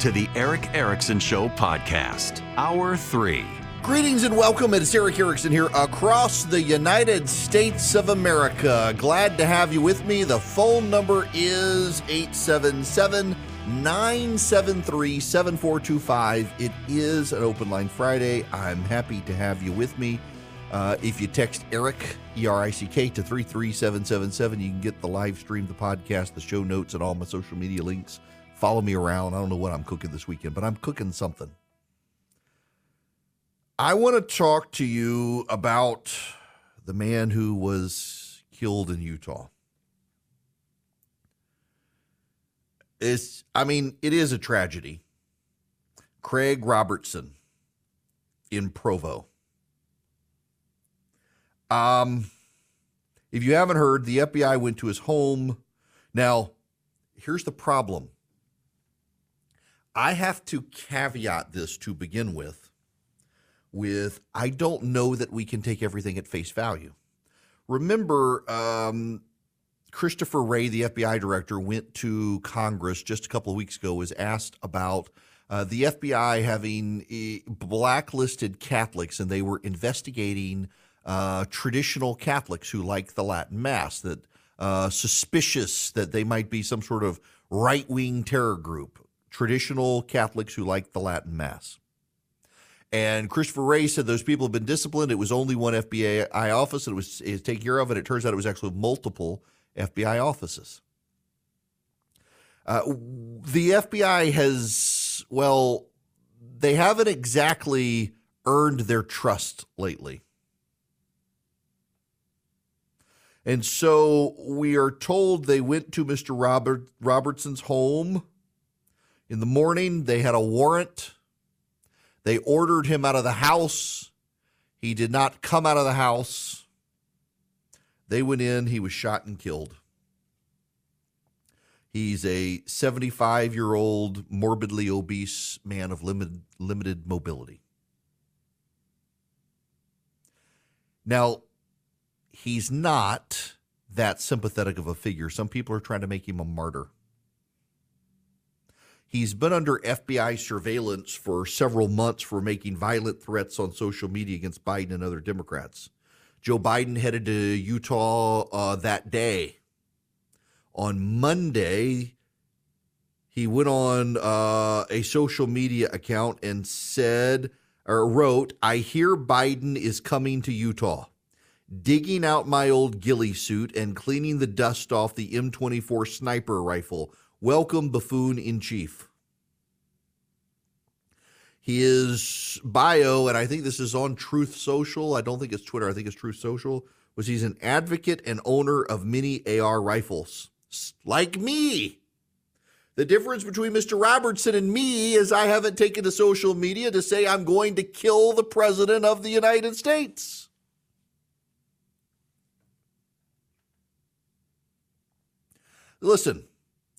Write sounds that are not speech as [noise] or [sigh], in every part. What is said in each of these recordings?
To the Erick Erickson Show podcast, Hour 3. Greetings and welcome. It's Erick Erickson here across the United States of America. Glad to have you with me. The phone number is 877 973 7425. It is an open line Friday. I'm happy to have you with me. Uh, if you text Erick, E R I C K, to 33777, you can get the live stream, the podcast, the show notes, and all my social media links. Follow me around. I don't know what I'm cooking this weekend, but I'm cooking something. I want to talk to you about the man who was killed in Utah. It's, I mean, it is a tragedy. Craig Robertson in Provo. Um, if you haven't heard, the FBI went to his home. Now, here's the problem. I have to caveat this to begin with with I don't know that we can take everything at face value. Remember, um, Christopher Wray, the FBI director, went to Congress just a couple of weeks ago, was asked about uh, the FBI having uh, blacklisted Catholics, and they were investigating uh, traditional Catholics who like the Latin Mass, that uh, suspicious that they might be some sort of right wing terror group traditional Catholics who like the Latin Mass. And Christopher Wray said those people have been disciplined. It was only one FBI office and it was to take care of and It turns out it was actually multiple FBI offices. Uh, the FBI has, well, they haven't exactly earned their trust lately. And so we are told they went to Mr. Robert Robertson's home in the morning, they had a warrant. They ordered him out of the house. He did not come out of the house. They went in, he was shot and killed. He's a 75 year old, morbidly obese man of limited, limited mobility. Now, he's not that sympathetic of a figure. Some people are trying to make him a martyr. He's been under FBI surveillance for several months for making violent threats on social media against Biden and other Democrats. Joe Biden headed to Utah uh, that day. On Monday, he went on uh, a social media account and said or wrote, I hear Biden is coming to Utah, digging out my old ghillie suit and cleaning the dust off the M24 sniper rifle Welcome, buffoon in chief. His bio, and I think this is on Truth Social. I don't think it's Twitter. I think it's Truth Social. Was he's an advocate and owner of many AR rifles, like me. The difference between Mr. Robertson and me is I haven't taken to social media to say I'm going to kill the president of the United States. Listen,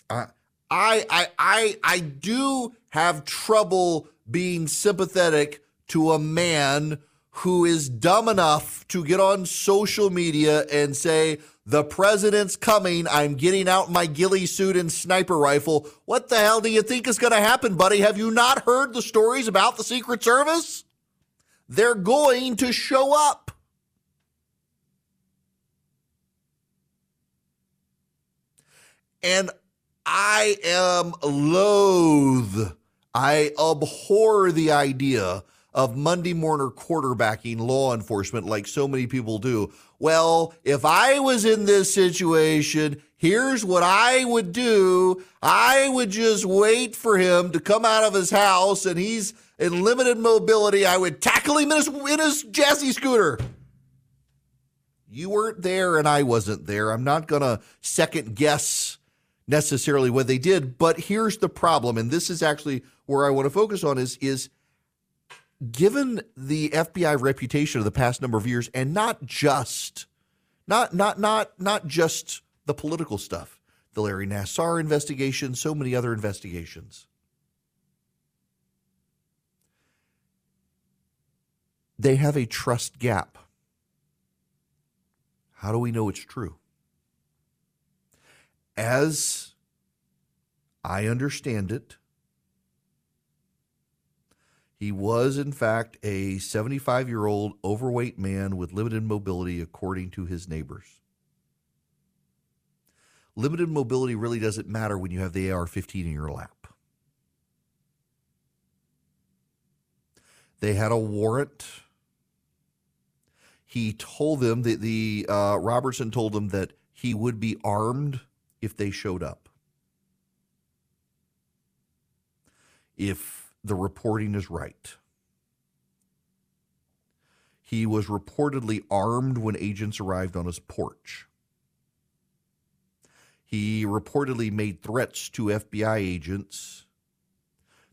I, I, I, I do have trouble being sympathetic to a man who is dumb enough to get on social media and say, the president's coming. I'm getting out my ghillie suit and sniper rifle. What the hell do you think is going to happen, buddy? Have you not heard the stories about the Secret Service? They're going to show up. And I am loath, I abhor the idea of Monday morning quarterbacking law enforcement like so many people do. Well, if I was in this situation, here's what I would do. I would just wait for him to come out of his house and he's in limited mobility. I would tackle him in his, in his jazzy scooter. You weren't there and I wasn't there. I'm not going to second guess necessarily what they did, but here's the problem and this is actually where I want to focus on is is given the FBI reputation of the past number of years and not just not not not not just the political stuff, the Larry Nassar investigation, so many other investigations. They have a trust gap. How do we know it's true? As I understand it, he was, in fact, a 75 year old overweight man with limited mobility, according to his neighbors. Limited mobility really doesn't matter when you have the AR 15 in your lap. They had a warrant. He told them that the uh, Robertson told them that he would be armed if they showed up. If the reporting is right. He was reportedly armed when agents arrived on his porch. He reportedly made threats to FBI agents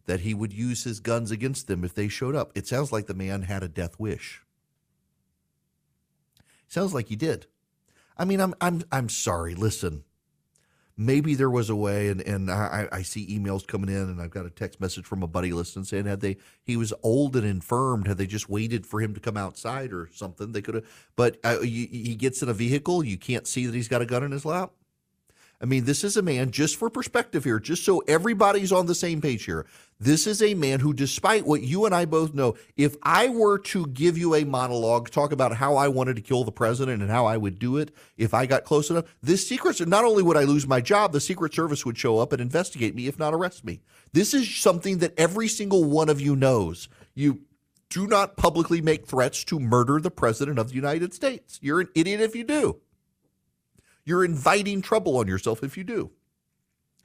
that he would use his guns against them if they showed up. It sounds like the man had a death wish. Sounds like he did. I mean, I'm I'm I'm sorry. Listen, maybe there was a way and, and I, I see emails coming in and I've got a text message from a buddy listening saying had they he was old and infirmed had they just waited for him to come outside or something they could have but uh, he, he gets in a vehicle you can't see that he's got a gun in his lap I mean, this is a man, just for perspective here, just so everybody's on the same page here. This is a man who, despite what you and I both know, if I were to give you a monologue, talk about how I wanted to kill the president and how I would do it if I got close enough, this secret, not only would I lose my job, the Secret Service would show up and investigate me, if not arrest me. This is something that every single one of you knows. You do not publicly make threats to murder the president of the United States. You're an idiot if you do. You're inviting trouble on yourself if you do.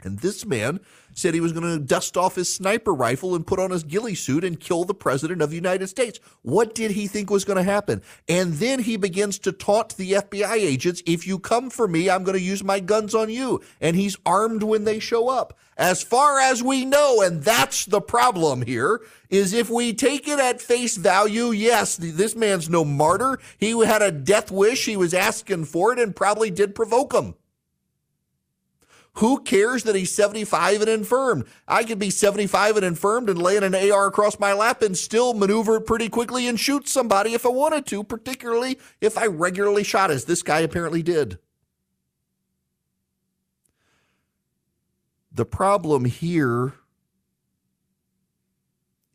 And this man said he was going to dust off his sniper rifle and put on his ghillie suit and kill the president of the United States. What did he think was going to happen? And then he begins to taunt the FBI agents if you come for me, I'm going to use my guns on you. And he's armed when they show up. As far as we know, and that's the problem here, is if we take it at face value, yes, this man's no martyr. He had a death wish. He was asking for it and probably did provoke him. Who cares that he's 75 and infirmed? I could be 75 and infirmed and lay an AR across my lap and still maneuver pretty quickly and shoot somebody if I wanted to, particularly if I regularly shot, as this guy apparently did. The problem here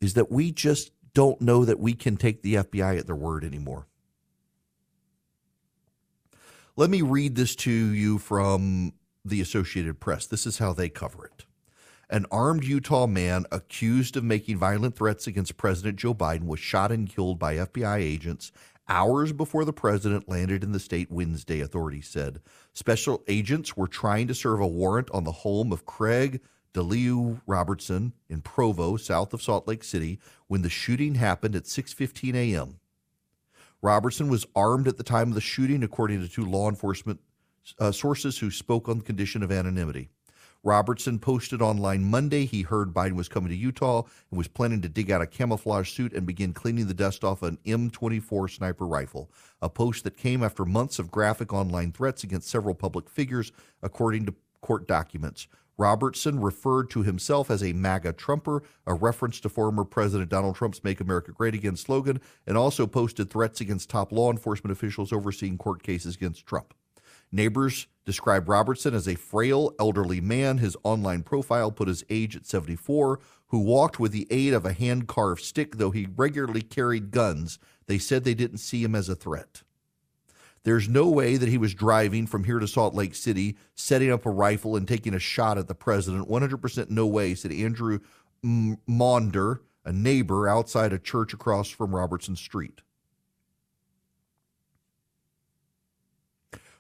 is that we just don't know that we can take the FBI at their word anymore. Let me read this to you from the Associated Press. This is how they cover it. An armed Utah man accused of making violent threats against President Joe Biden was shot and killed by FBI agents hours before the president landed in the state Wednesday, authorities said. Special agents were trying to serve a warrant on the home of Craig DeLeo Robertson in Provo, south of Salt Lake City, when the shooting happened at 6:15 a.m. Robertson was armed at the time of the shooting, according to two law enforcement uh, sources who spoke on the condition of anonymity. Robertson posted online Monday he heard Biden was coming to Utah and was planning to dig out a camouflage suit and begin cleaning the dust off an M24 sniper rifle, a post that came after months of graphic online threats against several public figures, according to court documents. Robertson referred to himself as a MAGA Trumper, a reference to former President Donald Trump's Make America Great Again slogan, and also posted threats against top law enforcement officials overseeing court cases against Trump. Neighbors describe Robertson as a frail, elderly man. His online profile put his age at 74, who walked with the aid of a hand carved stick, though he regularly carried guns. They said they didn't see him as a threat. There's no way that he was driving from here to Salt Lake City, setting up a rifle and taking a shot at the president. 100% no way, said Andrew Maunder, a neighbor outside a church across from Robertson Street.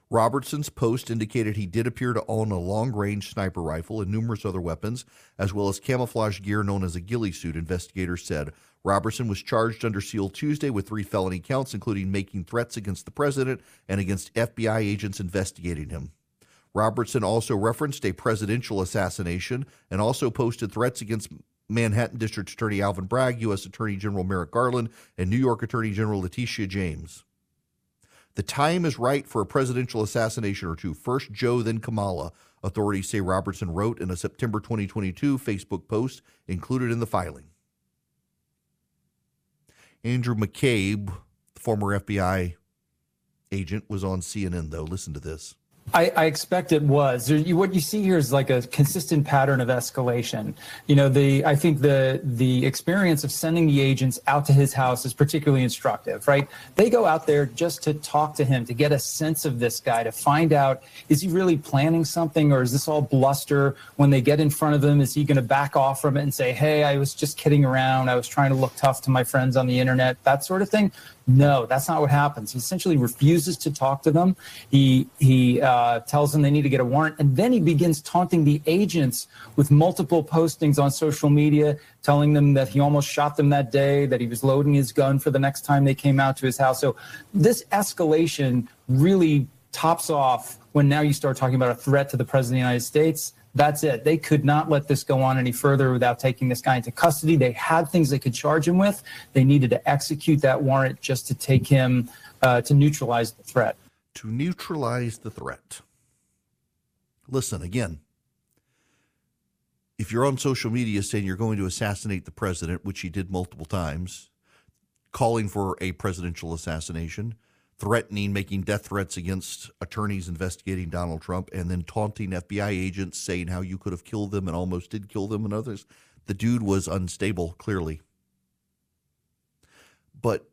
Robertson's post indicated he did appear to own a long range sniper rifle and numerous other weapons, as well as camouflage gear known as a ghillie suit, investigators said. Robertson was charged under seal Tuesday with three felony counts, including making threats against the president and against FBI agents investigating him. Robertson also referenced a presidential assassination and also posted threats against Manhattan District Attorney Alvin Bragg, U.S. Attorney General Merrick Garland, and New York Attorney General Letitia James. The time is right for a presidential assassination or two. First Joe, then Kamala, authorities say Robertson wrote in a September 2022 Facebook post included in the filing. Andrew McCabe, former FBI agent, was on CNN, though. Listen to this. I, I, expect it was. What you see here is like a consistent pattern of escalation. You know, the I think the the experience of sending the agents out to his house is particularly instructive, right? They go out there just to talk to him, to get a sense of this guy, to find out is he really planning something or is this all bluster? When they get in front of him, is he going to back off from it and say, "Hey, I was just kidding around. I was trying to look tough to my friends on the internet," that sort of thing? No, that's not what happens. He essentially refuses to talk to them. He he uh, tells them they need to get a warrant, and then he begins taunting the agents with multiple postings on social media, telling them that he almost shot them that day, that he was loading his gun for the next time they came out to his house. So this escalation really tops off when now you start talking about a threat to the president of the United States that's it. They could not let this go on any further without taking this guy into custody. They had things they could charge him with. They needed to execute that warrant just to take him uh, to neutralize the threat. To neutralize the threat. Listen, again, if you're on social media saying you're going to assassinate the president, which he did multiple times, calling for a presidential assassination, threatening, making death threats against attorneys investigating Donald Trump, and then taunting FBI agents, saying how you could have killed them and almost did kill them and others. The dude was unstable, clearly. But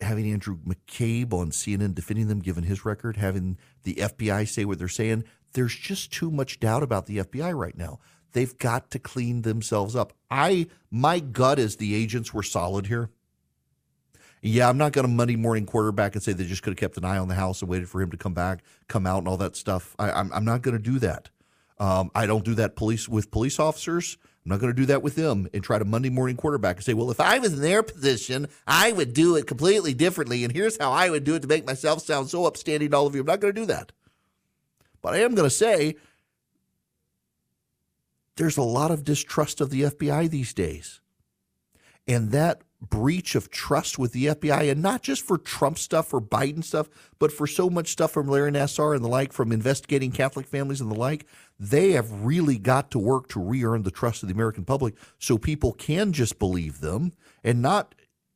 having Andrew McCabe on CNN defending them, given his record, having the FBI say what they're saying, there's just too much doubt about the FBI right now. They've got to clean themselves up. I my gut is the agents were solid here. Yeah, I'm not going to Monday morning quarterback and say they just could have kept an eye on the house and waited for him to come back, come out, and all that stuff. I, am I'm, I'm not going to do that. Um, I don't do that police with police officers. I'm not going to do that with them and try to Monday morning quarterback and say, well, if I was in their position, I would do it completely differently. And here's how I would do it to make myself sound so upstanding to all of you. I'm not going to do that. But I am going to say there's a lot of distrust of the FBI these days. And that breach of trust with the FBI, and not just for Trump stuff or Biden stuff, but for so much stuff from Larry Nassar and the like, from investigating Catholic families and the like, they have really got to work to re earn the trust of the American public so people can just believe them and not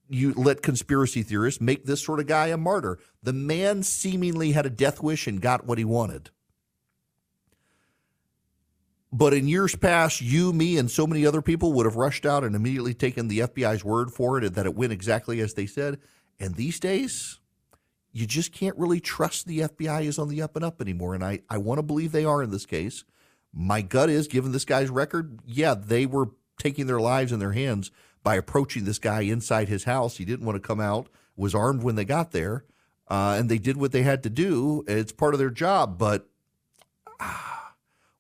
you let conspiracy theorists make this sort of guy a martyr. The man seemingly had a death wish and got what he wanted. But in years past, you, me, and so many other people would have rushed out and immediately taken the FBI's word for it that it went exactly as they said. And these days, you just can't really trust the FBI is on the up and up anymore. And I, I want to believe they are in this case. My gut is, given this guy's record, yeah, they were taking their lives in their hands by approaching this guy inside his house. He didn't want to come out, was armed when they got there, uh, and they did what they had to do. It's part of their job. But. Ah,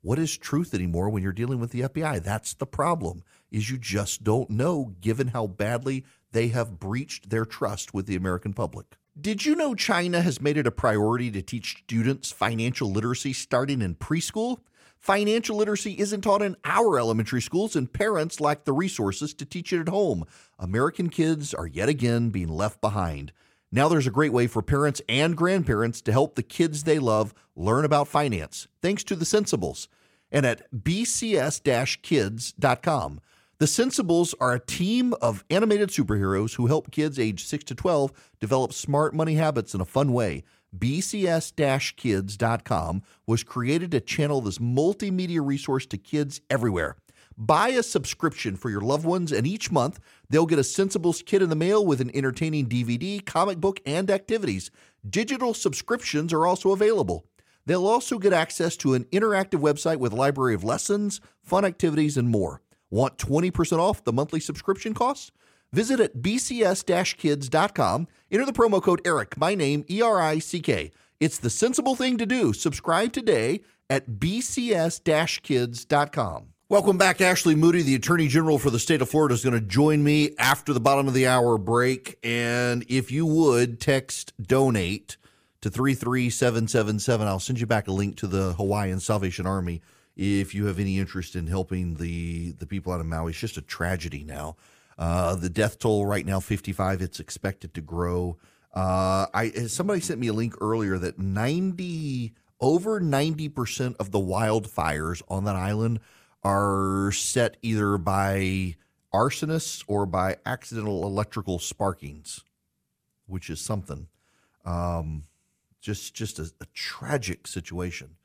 what is truth anymore when you're dealing with the FBI? That's the problem. Is you just don't know given how badly they have breached their trust with the American public. Did you know China has made it a priority to teach students financial literacy starting in preschool? Financial literacy isn't taught in our elementary schools, and parents lack the resources to teach it at home. American kids are yet again being left behind. Now there's a great way for parents and grandparents to help the kids they love learn about finance, thanks to the Sensibles. And at bcs kids.com. The Sensibles are a team of animated superheroes who help kids age 6 to 12 develop smart money habits in a fun way. BCS kids.com was created to channel this multimedia resource to kids everywhere. Buy a subscription for your loved ones, and each month they'll get a Sensibles kit in the mail with an entertaining DVD, comic book, and activities. Digital subscriptions are also available. They'll also get access to an interactive website with a library of lessons, fun activities, and more. Want 20% off the monthly subscription costs? Visit at bcs-kids.com. Enter the promo code ERIC, my name, E R I C K. It's the sensible thing to do. Subscribe today at bcs-kids.com. Welcome back. Ashley Moody, the Attorney General for the state of Florida, is going to join me after the bottom of the hour break. And if you would text donate to 33777, I'll send you back a link to the Hawaiian Salvation Army if you have any interest in helping the, the people out of Maui. It's just a tragedy now. Uh, the death toll right now, 55. It's expected to grow. Uh, I somebody sent me a link earlier that 90 over 90% of the wildfires on that island are set either by arsonists or by accidental electrical sparkings, which is something. Um, just just a, a tragic situation.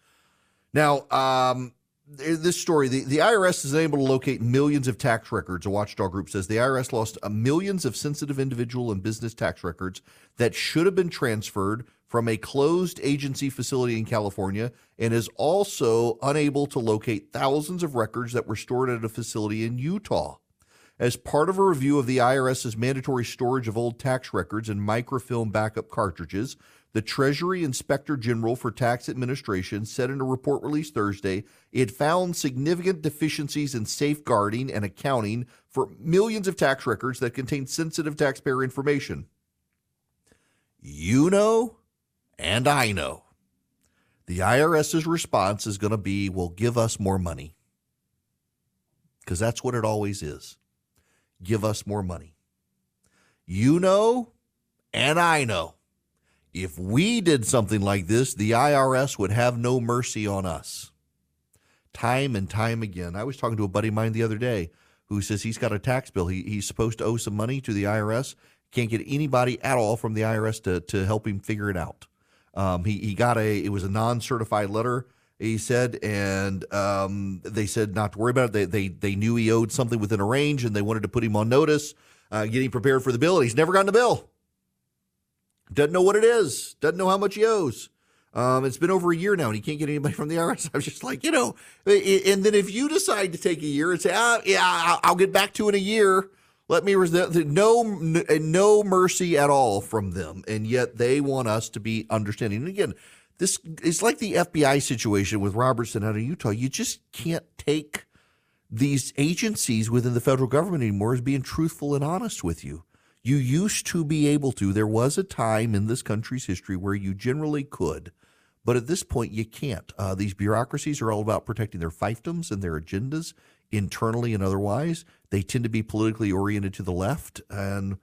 Now, um, this story, the, the IRS is able to locate millions of tax records. A watchdog group says the IRS lost millions of sensitive individual and business tax records that should have been transferred from a closed agency facility in California and is also unable to locate thousands of records that were stored at a facility in Utah. As part of a review of the IRS's mandatory storage of old tax records and microfilm backup cartridges, the Treasury Inspector General for Tax Administration said in a report released Thursday it found significant deficiencies in safeguarding and accounting for millions of tax records that contain sensitive taxpayer information. You know, and I know. The IRS's response is going to be, well, give us more money. Because that's what it always is. Give us more money. You know, and I know. If we did something like this, the IRS would have no mercy on us. Time and time again. I was talking to a buddy of mine the other day who says he's got a tax bill. He, he's supposed to owe some money to the IRS. Can't get anybody at all from the IRS to, to help him figure it out. Um, he, he got a, it was a non certified letter, he said, and um, they said not to worry about it. They, they, they knew he owed something within a range and they wanted to put him on notice, uh, getting prepared for the bill. And he's never gotten a bill. Doesn't know what it is. Doesn't know how much he owes. Um, it's been over a year now, and he can't get anybody from the IRS. [laughs] I was just like, you know, and then if you decide to take a year and say, ah, yeah, I'll get back to it in a year. Let me no no mercy at all from them, and yet they want us to be understanding. And again, this is like the FBI situation with Robertson out of Utah. You just can't take these agencies within the federal government anymore as being truthful and honest with you. You used to be able to. There was a time in this country's history where you generally could, but at this point you can't. Uh, these bureaucracies are all about protecting their fiefdoms and their agendas internally and otherwise. They tend to be politically oriented to the left, and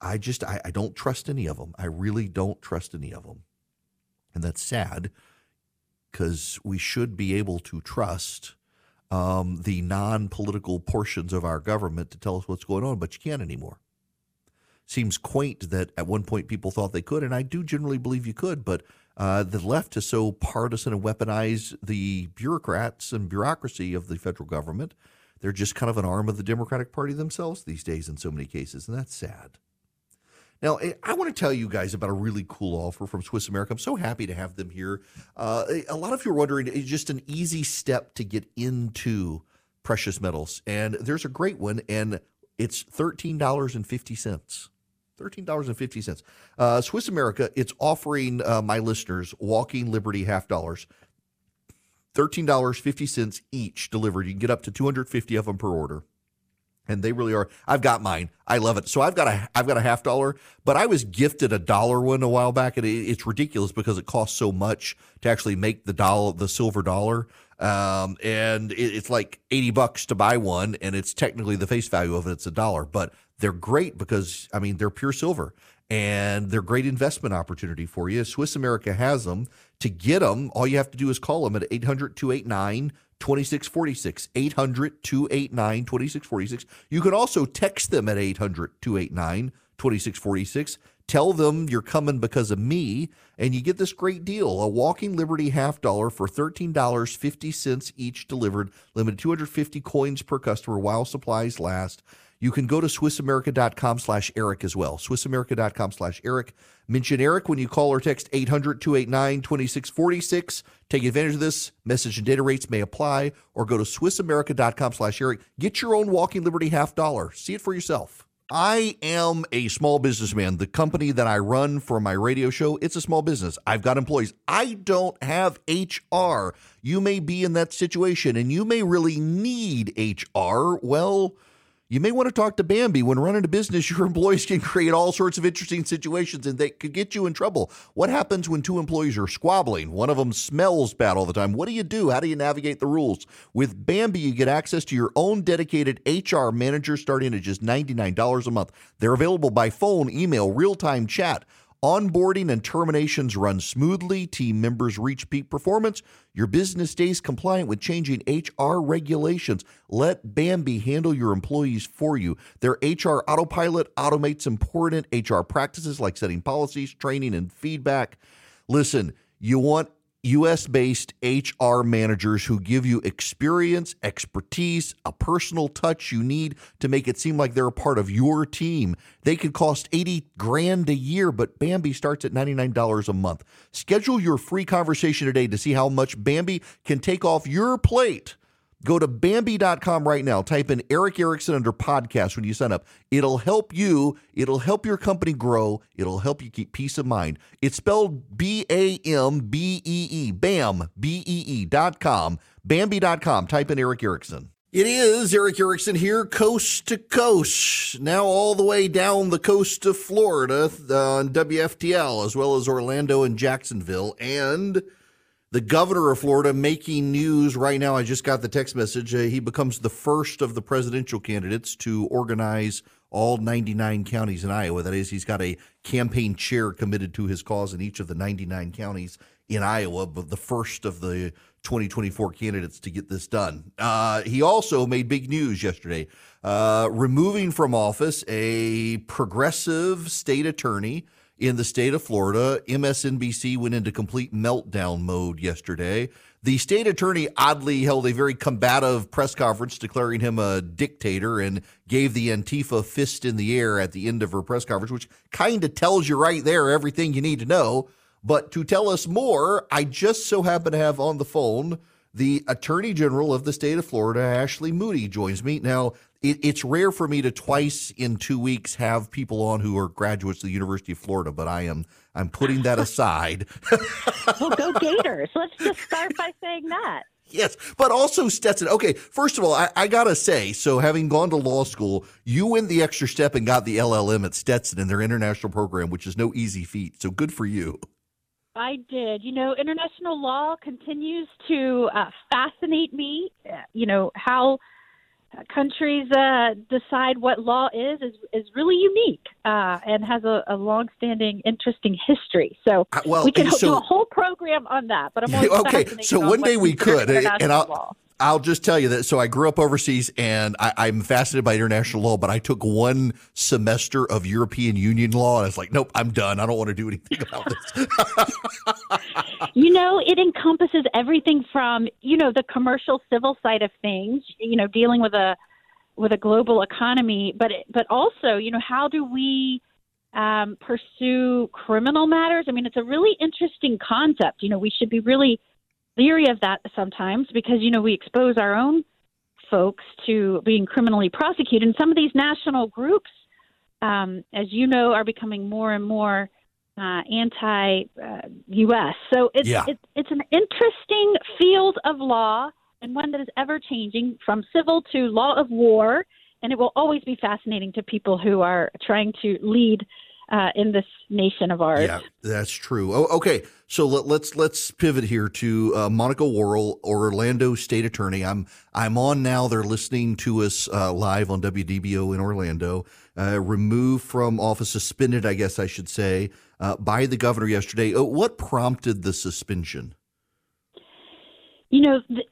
I just I, I don't trust any of them. I really don't trust any of them, and that's sad because we should be able to trust um, the non-political portions of our government to tell us what's going on, but you can't anymore seems quaint that at one point people thought they could, and I do generally believe you could, but uh, the left is so partisan and weaponize the bureaucrats and bureaucracy of the federal government. They're just kind of an arm of the Democratic Party themselves these days in so many cases, and that's sad. Now, eh, I want to tell you guys about a really cool offer from Swiss America. I'm so happy to have them here. Uh, a lot of you are wondering, it's just an easy step to get into precious metals. And there's a great one, and it's $13.50. $13.50. Uh, Swiss America, it's offering uh, my listeners Walking Liberty half dollars. $13.50 each delivered. You can get up to 250 of them per order. And they really are. I've got mine. I love it. So I've got a I've got a half dollar, but I was gifted a dollar one a while back, and it, it's ridiculous because it costs so much to actually make the dollar the silver dollar. Um, and it, it's like 80 bucks to buy one, and it's technically the face value of it, it's a dollar. But they're great because, I mean, they're pure silver and they're great investment opportunity for you. Swiss America has them. To get them, all you have to do is call them at 800 289 2646. 800 289 2646. You can also text them at 800 289 2646. Tell them you're coming because of me, and you get this great deal a Walking Liberty half dollar for $13.50 each delivered, limited 250 coins per customer while supplies last. You can go to SwissAmerica.com slash Erick as well. SwissAmerica.com slash Erick. Mention Erick when you call or text 800 289 2646. Take advantage of this. Message and data rates may apply or go to SwissAmerica.com slash Erick. Get your own Walking Liberty half dollar. See it for yourself. I am a small businessman. The company that I run for my radio show, it's a small business. I've got employees. I don't have HR. You may be in that situation and you may really need HR. Well, you may want to talk to Bambee. When running a business, [laughs] your employees can create all sorts of interesting situations and they could get you in trouble. What happens when two employees are squabbling? One of them smells bad all the time. What do you do? How do you navigate the rules? With Bambee, you get access to your own dedicated HR manager starting at just $99 a month. They're available by phone, email, real time chat. Onboarding and terminations run smoothly. Team members reach peak performance. Your business stays compliant with changing HR regulations. Let Bambee handle your employees for you. Their HR autopilot automates important HR practices like setting policies, training, and feedback. Listen, you want US based HR managers who give you experience, expertise, a personal touch you need to make it seem like they're a part of your team. They could cost 80 grand a year, but Bambee starts at $99 a month. Schedule your free conversation today to see how much Bambee can take off your plate. Go to Bambee.com right now. Type in Erick Erickson under podcast when you sign up. It'll help you. It'll help your company grow. It'll help you keep peace of mind. It's spelled B A M B E E. BAM, B E E dot com. Bambee.com. Type in Erick Erickson. It is Erick Erickson here, coast to coast. Now, all the way down the coast of Florida uh, on WFTL, as well as Orlando and Jacksonville. And the governor of Florida making news right now. I just got the text message. Uh, he becomes the first of the presidential candidates to organize all 99 counties in Iowa. That is, he's got a campaign chair committed to his cause in each of the 99 counties in Iowa, but the first of the 2024 candidates to get this done. Uh, he also made big news yesterday, uh, removing from office a progressive state attorney in the state of Florida. MSNBC went into complete meltdown mode yesterday. The state attorney oddly held a very combative press conference declaring him a dictator and gave the Antifa fist in the air at the end of her press conference, which kind of tells you right there everything you need to know. But to tell us more, I just so happen to have on the phone the Attorney General of the state of Florida, Ashley Moody, joins me. Now, it, it's rare for me to twice in two weeks have people on who are graduates of the University of Florida, but I am I'm putting that aside. [laughs] well, go Gators! Let's just start by saying that. Yes, but also Stetson. Okay, first of all, I, I, gotta say, so having gone to law school, you went the extra step and got the LLM at Stetson in their international program, which is no easy feat. So good for you. I did. You know, international law continues to uh, fascinate me. Uh, you know how countries uh, decide what law is is, is really unique uh, and has a, a long-standing, interesting history. So uh, well, we can so, do a whole program on that. But I'm [laughs] okay. So one day we could, and I'll, law. I'll just tell you that. So I grew up overseas, and I, am fascinated by international law. But I took one semester of European Union law, and I was like, nope, I'm done. I don't want to do anything about this. [laughs] you know, it encompasses everything from you know the commercial civil side of things. You know, dealing with a with a global economy, but it, but also, you know, how do we um, pursue criminal matters? I mean, it's a really interesting concept. You know, we should be really leery of that sometimes because you know we expose our own folks to being criminally prosecuted. And some of these national groups, um, as you know, are becoming more and more uh, anti-U.S. Uh, so it's, yeah. it's it's an interesting field of law and one that is ever changing from civil to law of war. And it will always be fascinating to people who are trying to lead uh, in this nation of ours. Yeah, that's true. Oh, okay, so let, us let's, let's pivot here to uh, Monique Worrell, Orlando State Attorney. I'm I'm on now. They're listening to us uh, live on WDBO in Orlando. Uh, removed from office, suspended, I guess I should say, uh, by the governor yesterday. Uh, what prompted the suspension? You know. Th-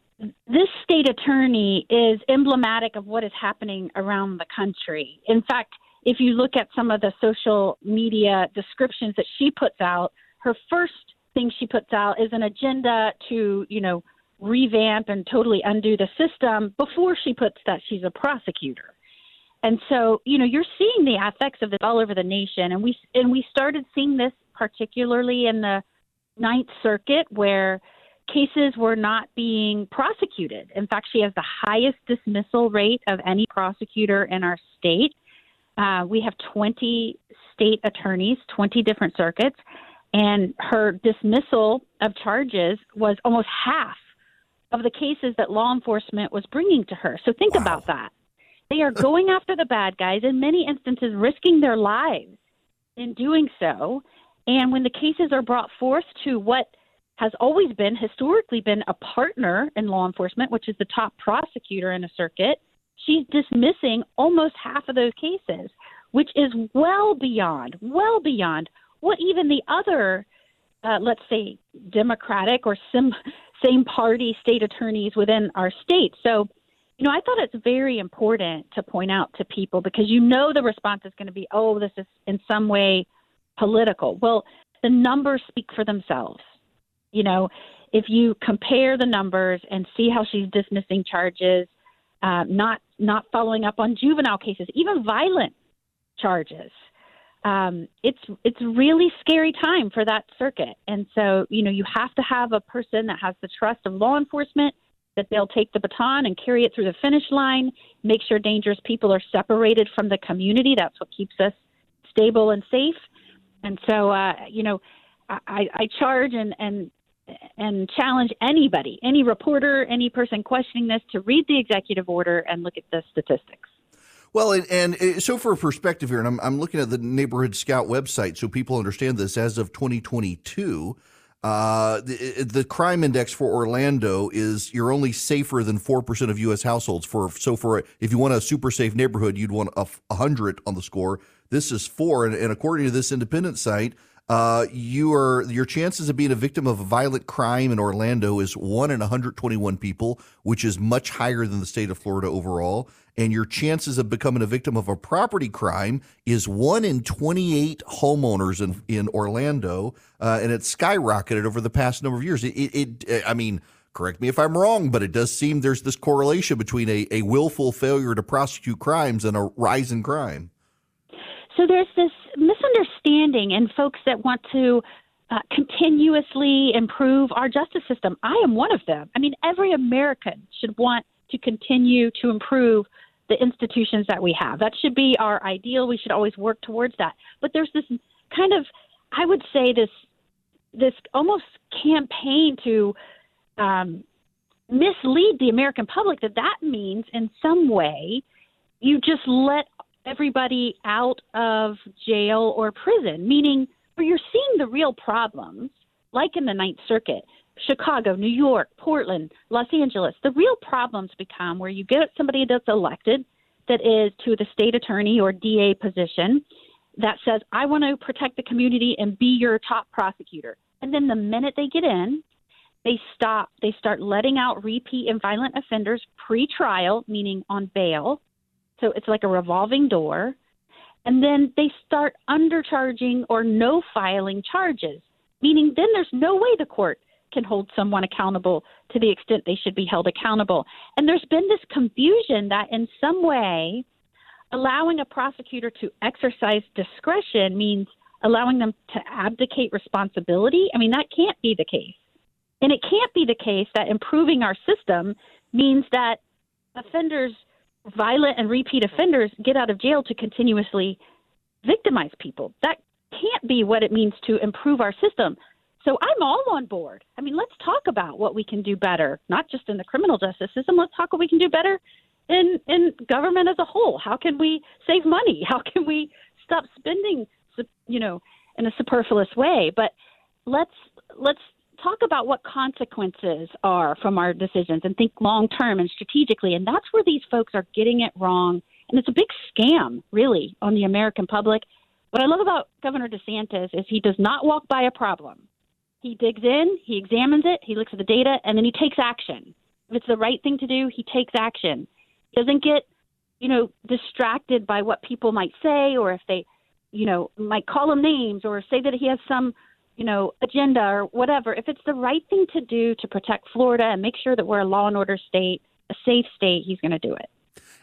this state attorney is emblematic of what is happening around the country. In fact, if you look at some of the social media descriptions that she puts out, her first thing she puts out is an agenda to, you know, revamp and totally undo the system before she puts that she's a prosecutor. And so, you know, you're seeing the effects of this all over the nation, and we and we started seeing this particularly in the Ninth Circuit, where cases were not being prosecuted. In fact, she has the highest dismissal rate of any prosecutor in our state. Uh, we have 20 state attorneys, 20 different circuits, and her dismissal of charges was almost half of the cases that law enforcement was bringing to her. So think wow. about that. They are going [laughs] after the bad guys, in many instances, risking their lives in doing so. And when the cases are brought forth to what has always been, historically been a partner in law enforcement, which is the top prosecutor in a circuit, she's dismissing almost half of those cases, which is well beyond, well beyond what even the other, uh, let's say, Democratic or sim- same party state attorneys within our state. So, you know, I thought it's very important to point out to people because you know the response is going to be, oh, this is in some way political. Well, the numbers speak for themselves. You know, if you compare the numbers and see how she's dismissing charges, uh, not not following up on juvenile cases, even violent charges, um, it's it's really scary time for that circuit. And so, you know, you have to have a person that has the trust of law enforcement that they'll take the baton and carry it through the finish line, make sure dangerous people are separated from the community. That's what keeps us stable and safe. And so, uh, you know, I, I charge and, and and challenge anybody, any reporter, any person questioning this, to read the executive order and look at the statistics. Well, and, and, uh, so for perspective here, and I'm, I'm looking at the Neighborhood Scout website so people understand this. As of 2022, uh, the, the, crime index for Orlando is you're only safer than four percent of U.S. households. For so for if you want a super safe neighborhood, you'd want a, a hundred on the score. This is four, and, and according to this independent site, uh, you are your chances of being a victim of a violent crime in Orlando is one in 121 people, which is much higher than the state of Florida overall. And your chances of becoming a victim of a property crime is one in 28 homeowners in in Orlando, uh, and it's skyrocketed over the past number of years. It, it, it, I mean. Correct me if I'm wrong, but it does seem there's this correlation between a, a willful failure to prosecute crimes and a rise in crime. So there's this misunderstanding and folks that want to uh, continuously improve our justice system. I am one of them. I mean, every American should want to continue to improve the institutions that we have. That should be our ideal. We should always work towards that. But there's this kind of, I would say, this this almost campaign to um, mislead the American public that that means in some way you just let everybody out of jail or prison, meaning where you're seeing the real problems, like in the Ninth Circuit, Chicago, New York, Portland, Los Angeles, the real problems become where you get somebody that's elected that is to the state attorney or DA position that says, I want to protect the community and be your top prosecutor. And then the minute they get in, they stop, they start letting out repeat and violent offenders pre trial, meaning on bail, so it's like a revolving door. And then they start undercharging or no filing charges, meaning then there's no way the court can hold someone accountable to the extent they should be held accountable. And there's been this confusion that in some way, allowing a prosecutor to exercise discretion means allowing them to abdicate responsibility. I mean, that can't be the case. And it can't be the case that improving our system means that offenders violent and repeat offenders get out of jail to continuously victimize people. That can't be what it means to improve our system. So I'm all on board. I mean, let's talk about what we can do better, not just in the criminal justice system. Let's talk what we can do better in in government as a whole. How can we save money? [laughs] How can we stop spending, you know, in a superfluous way? But let's let's talk about what consequences are from our decisions and think long term and strategically. And that's where these folks are getting it wrong. And it's a big scam, really, on the American public. What I love about Governor DeSantis is he does not walk by a problem. He digs in, he examines it, he looks at the data, and then he takes action. If it's the right thing to do, he takes action. He doesn't get, you know, distracted by what people might say or if they, you know, might call him names or say that he has some you know, agenda or whatever, if it's the right thing to do to protect Florida and make sure that we're a law and order state, a safe state, he's going to do it.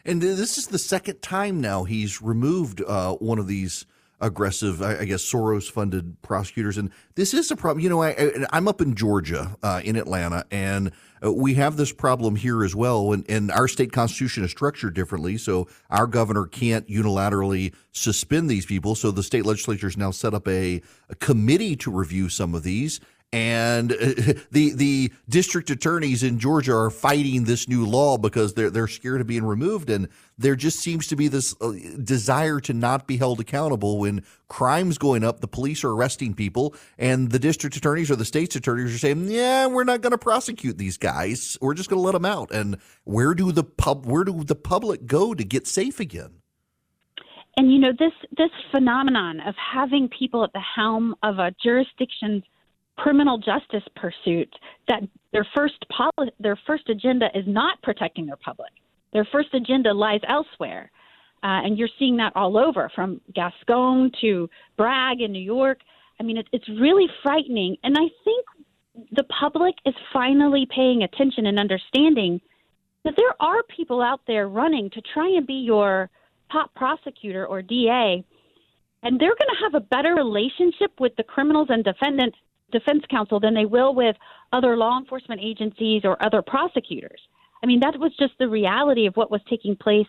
And this is the second time now he's removed uh, one of these aggressive, I, guess, Soros funded prosecutors. And this is a problem. You know, I, I, am up in Georgia, uh, in Atlanta, and uh, we have this problem here as well. And, and our state constitution is structured differently. So our governor can't unilaterally suspend these people. So the state legislature has now set up a, a committee to review some of these and [laughs] the the district attorneys in Georgia are fighting this new law because they're they're scared of being removed, and there just seems to be this uh, desire to not be held accountable when crimes going up. The police are arresting people, and the district attorneys or the state's attorneys are saying, "Yeah, we're not going to prosecute these guys. We're just going to let them out." And where do the pub where do the public go to get safe again? And you know this this phenomenon of having people at the helm of a jurisdiction's criminal justice pursuit that their first poli- their first agenda is not protecting their public. Their first agenda lies elsewhere. Uh, and you're seeing that all over from Gascon to Bragg in New York. I mean, it, it's really frightening. And I think the public is finally paying attention and understanding that there are people out there running to try and be your top prosecutor or DA. And they're going to have a better relationship with the criminals and defendants defense counsel than they will with other law enforcement agencies or other prosecutors. I mean, that was just the reality of what was taking place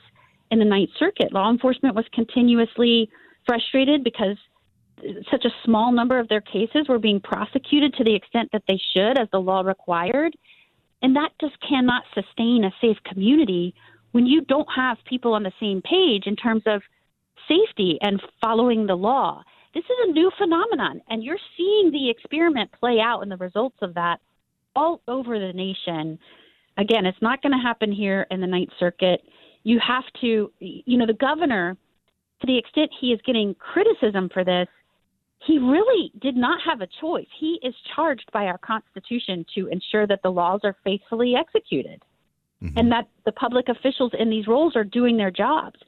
in the Ninth Circuit. Law enforcement was continuously frustrated because such a small number of their cases were being prosecuted to the extent that they should, as the law required. And that just cannot sustain a safe community when you don't have people on the same page in terms of safety and following the law. This is a new phenomenon, and you're seeing the experiment play out and the results of that all over the nation. Again, it's not going to happen here in the Ninth Circuit. You have to, you know, the governor, to the extent he is getting criticism for this, he really did not have a choice. He is charged by our Constitution to ensure that the laws are faithfully executed mm-hmm. and that the public officials in these roles are doing their jobs.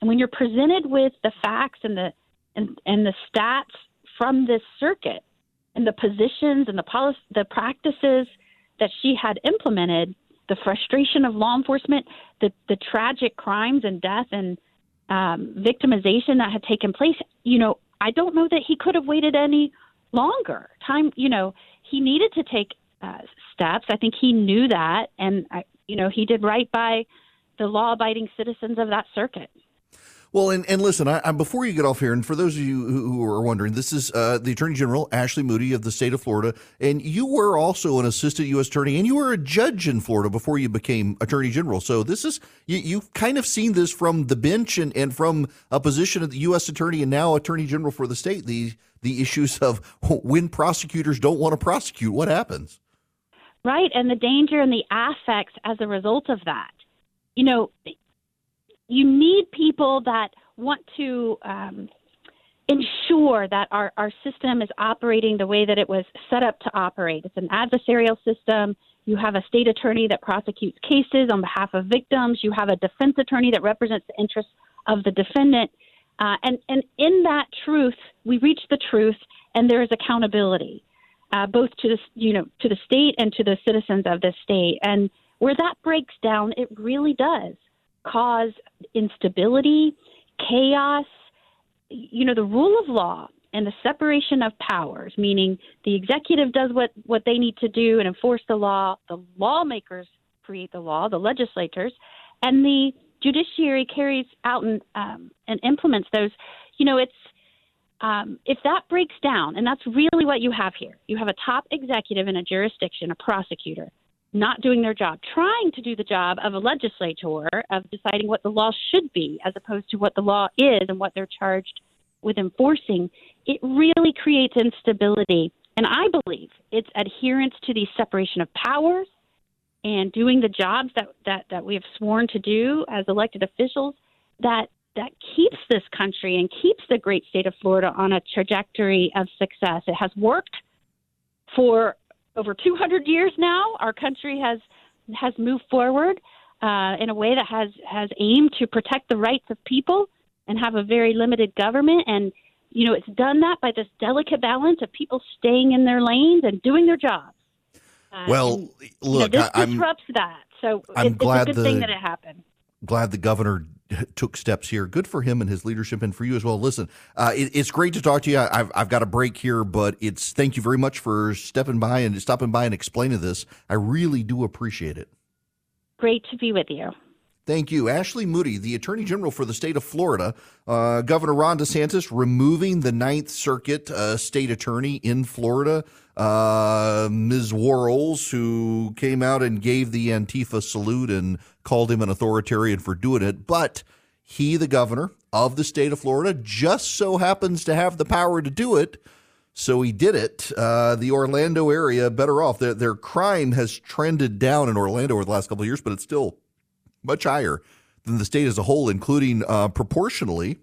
And when you're presented with the facts and the and, and the stats from this circuit and the positions and the policy, the practices that she had implemented, the frustration of law enforcement, the, the tragic crimes and death and um, victimization that had taken place, you know, I don't know that he could have waited any longer. Time, you know, he needed to take uh, steps. I think he knew that, and I, you know, he did right by the law-abiding citizens of that circuit. Well, and, and listen, I, I, before you get off here, and for those of you who, are wondering, this is uh, the Attorney General, Ashley Moody of the state of Florida. And you were also an assistant U.S. attorney, and you were a judge in Florida before you became Attorney General. So this is, you, you've kind of seen this from the bench and, and from a position of the U.S. Attorney and now Attorney General for the state, the, the issues of [laughs] when prosecutors don't want to prosecute, what happens? Right, and the danger and the affects as a result of that. You know, you need people that want to um, ensure that our, our system is operating the way that it was set up to operate. It's an adversarial system. You have a state attorney that prosecutes cases on behalf of victims. You have a defense attorney that represents the interests of the defendant. Uh, and, and in that truth, we reach the truth, and there is accountability, uh, both to the you know to the state and to the citizens of the state. And where that breaks down, it really does cause instability, chaos. You know, the rule of law and the separation of powers, meaning the executive does what, what they need to do and enforce the law, the lawmakers create the law, the legislators, and the judiciary carries out and, um, and implements those. You know, it's um, if that breaks down, and that's really what you have here, you have a top executive in a jurisdiction, a prosecutor, not doing their job, trying to do the job of a legislator of deciding what the law should be as opposed to what the law is and what they're charged with enforcing, it really creates instability. And I believe it's adherence to the separation of powers and doing the jobs that, that, that we have sworn to do as elected officials that that keeps this country and keeps the great state of Florida on a trajectory of success. It has worked for over 200 years now, our country has has moved forward uh, in a way that has has aimed to protect the rights of people and have a very limited government. And you know, it's done that by this delicate balance of people staying in their lanes and doing their jobs. Uh, well, and, look, you know, this I, disrupts that. So I'm it, glad it's a good the, thing that it happened. Glad the governor took steps here. Good for him and his leadership, and for you as well. Listen, uh, it, it's great to talk to you. I've, I've got a break here, but it's thank you very much for stepping by and stopping by and explaining this. I really do appreciate it. Great to be with you. Thank you. Ashley Moody, the Attorney General for the state of Florida. Uh, Governor Ron DeSantis removing the Ninth Circuit uh, state attorney in Florida, uh, Ms. Worrells, who came out and gave the Antifa salute and called him an authoritarian for doing it. But he, the governor of the state of Florida, just so happens to have the power to do it. So he did it. Uh, the Orlando area better off. Their, their crime has trended down in Orlando over the last couple of years, but it's still much higher than the state as a whole, including uh, proportionally.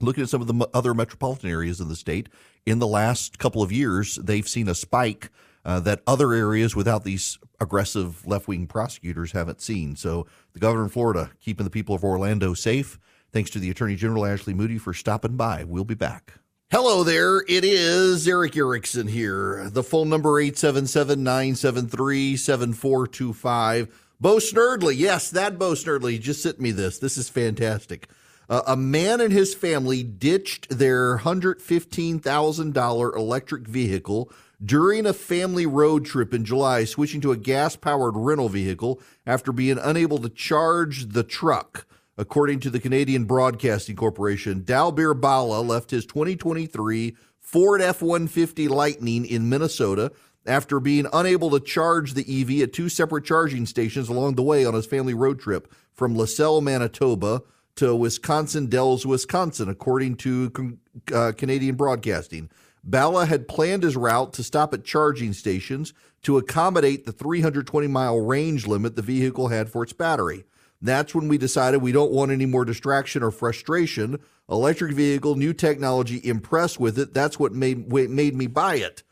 Looking at some of the other metropolitan areas in the state, in the last couple of years, they've seen a spike uh, that other areas without these aggressive left wing prosecutors haven't seen. So, the governor of Florida keeping the people of Orlando safe. Thanks to the Attorney General Ashley Moody for stopping by. We'll be back. Hello there. It is Erick Erickson here. The phone number 877 973 7425. Bo Snerdley, yes, that Bo Snerdley just sent me this. This is fantastic. Uh, a man and his family ditched their $115,000 electric vehicle during a family road trip in July, switching to a gas powered rental vehicle after being unable to charge the truck. According to the Canadian Broadcasting Corporation, Dalbir Bala left his 2023 Ford F 150 Lightning in Minnesota after being unable to charge the EV at two separate charging stations along the way on his family road trip from LaSalle, Manitoba to Wisconsin Dells, Wisconsin, according to uh, Canadian Broadcasting. Bala had planned his route to stop at charging stations to accommodate the 320 mile range limit the vehicle had for its battery. That's when we decided we don't want any more distraction or frustration. Electric vehicle, new technology, impressed with it. That's what made made me buy it.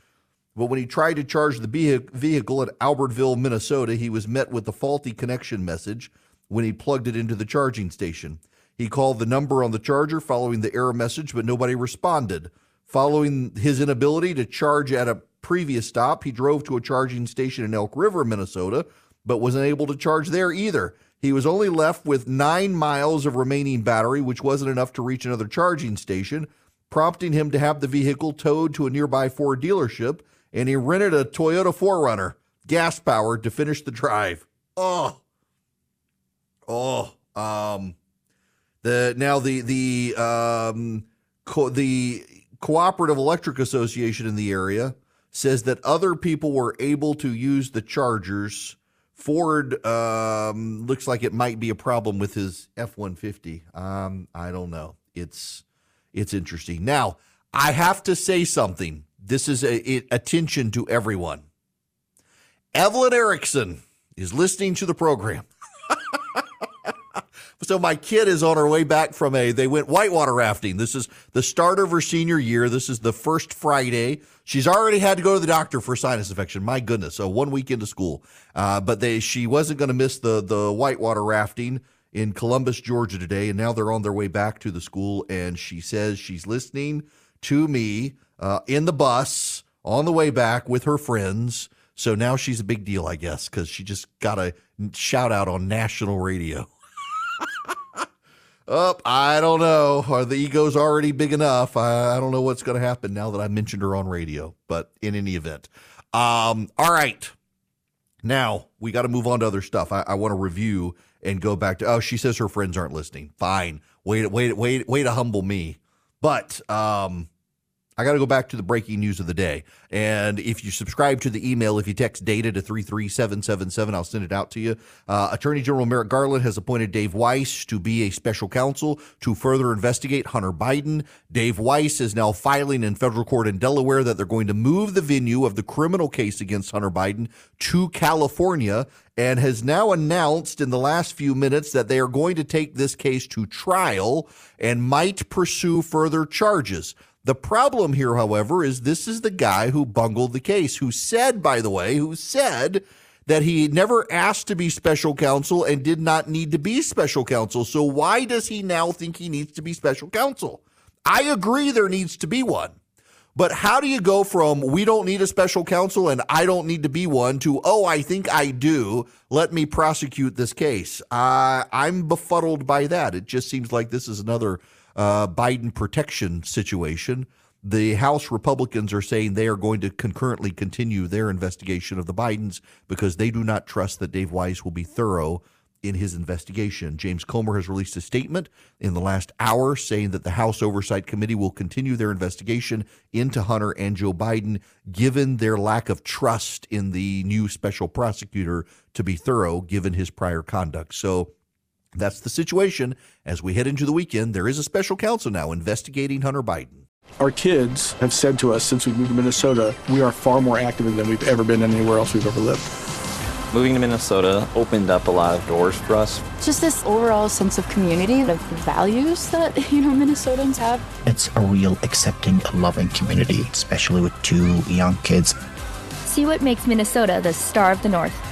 But when he tried to charge the vehicle at Albertville, Minnesota, he was met with the faulty connection message when he plugged it into the charging station. He called the number on the charger following the error message, but nobody responded. Following his inability to charge at a previous stop, he drove to a charging station in Elk River, Minnesota, but was unable to charge there either. He was only left with nine miles of remaining battery, which wasn't enough to reach another charging station, prompting him to have the vehicle towed to a nearby Ford dealership and he rented a Toyota 4Runner, gas powered, to finish the drive. Oh, oh, um, the now the the um co- the cooperative electric association in the area says that other people were able to use the chargers. Ford um, looks like it might be a problem with his F one fifty. Um, I don't know. It's it's interesting. Now I have to say something this is a, attention to everyone. Evelyn Erickson is listening to the program. [laughs] so my kid is on her way back from a they went whitewater rafting. This is the start of her senior year. This is the first Friday. She's already had to go to the doctor for sinus infection. My goodness. So one week into school. Uh, but they she wasn't going to miss the the whitewater rafting in Columbus, Georgia today, and now they're on their way back to the school. And she says she's listening to me uh, in the bus on the way back with her friends. So now she's a big deal, I guess, because she just got a shout out on national radio. Up, oh, I don't know. Are the egos already big enough? I, I don't know what's going to happen now that I mentioned her on radio. But in any event, um, all right. Now we got to move on to other stuff. I, I want to review and go back to. Oh, she says her friends aren't listening. Fine. Wait, wait, wait, wait to humble me. But um, I got to go back to the breaking news of the day. And if you subscribe to the email, if you text data to 33777, I'll send it out to you. Uh, Attorney General Merrick Garland has appointed Dave Weiss to be a special counsel to further investigate Hunter Biden. Dave Weiss is now filing in federal court in Delaware that they're going to move the venue of the criminal case against Hunter Biden to California and has now announced in the last few minutes that they are going to take this case to trial and might pursue further charges. The problem here, however, is this is the guy who bungled the case, who said, by the way, who said that he never asked to be special counsel and did not need to be special counsel. So why does he now think he needs to be special counsel? I agree there needs to be one. But how do you go from we don't need a special counsel and I don't need to be one to oh I think I do let me prosecute this case? Uh, I'm befuddled by that. It just seems like this is another uh, Biden protection situation. The House Republicans are saying they are going to concurrently continue their investigation of the Bidens because they do not trust that Dave Weiss will be thorough in his investigation. James Comer has released a statement in the last hour saying that the House Oversight Committee will continue their investigation into Hunter and Joe Biden, given their lack of trust in the new special prosecutor to be thorough, given his prior conduct. So that's the situation. As we head into the weekend, there is a special counsel now investigating Hunter Biden. Our kids have said to us since we moved to Minnesota, we are far more active than we've ever been anywhere else we've ever lived. Moving to Minnesota opened up a lot of doors for us. Just this overall sense of community, of values that, [laughs] you know, Minnesotans have. It's a real accepting, loving community, especially with two young kids. See what makes Minnesota the star of the North.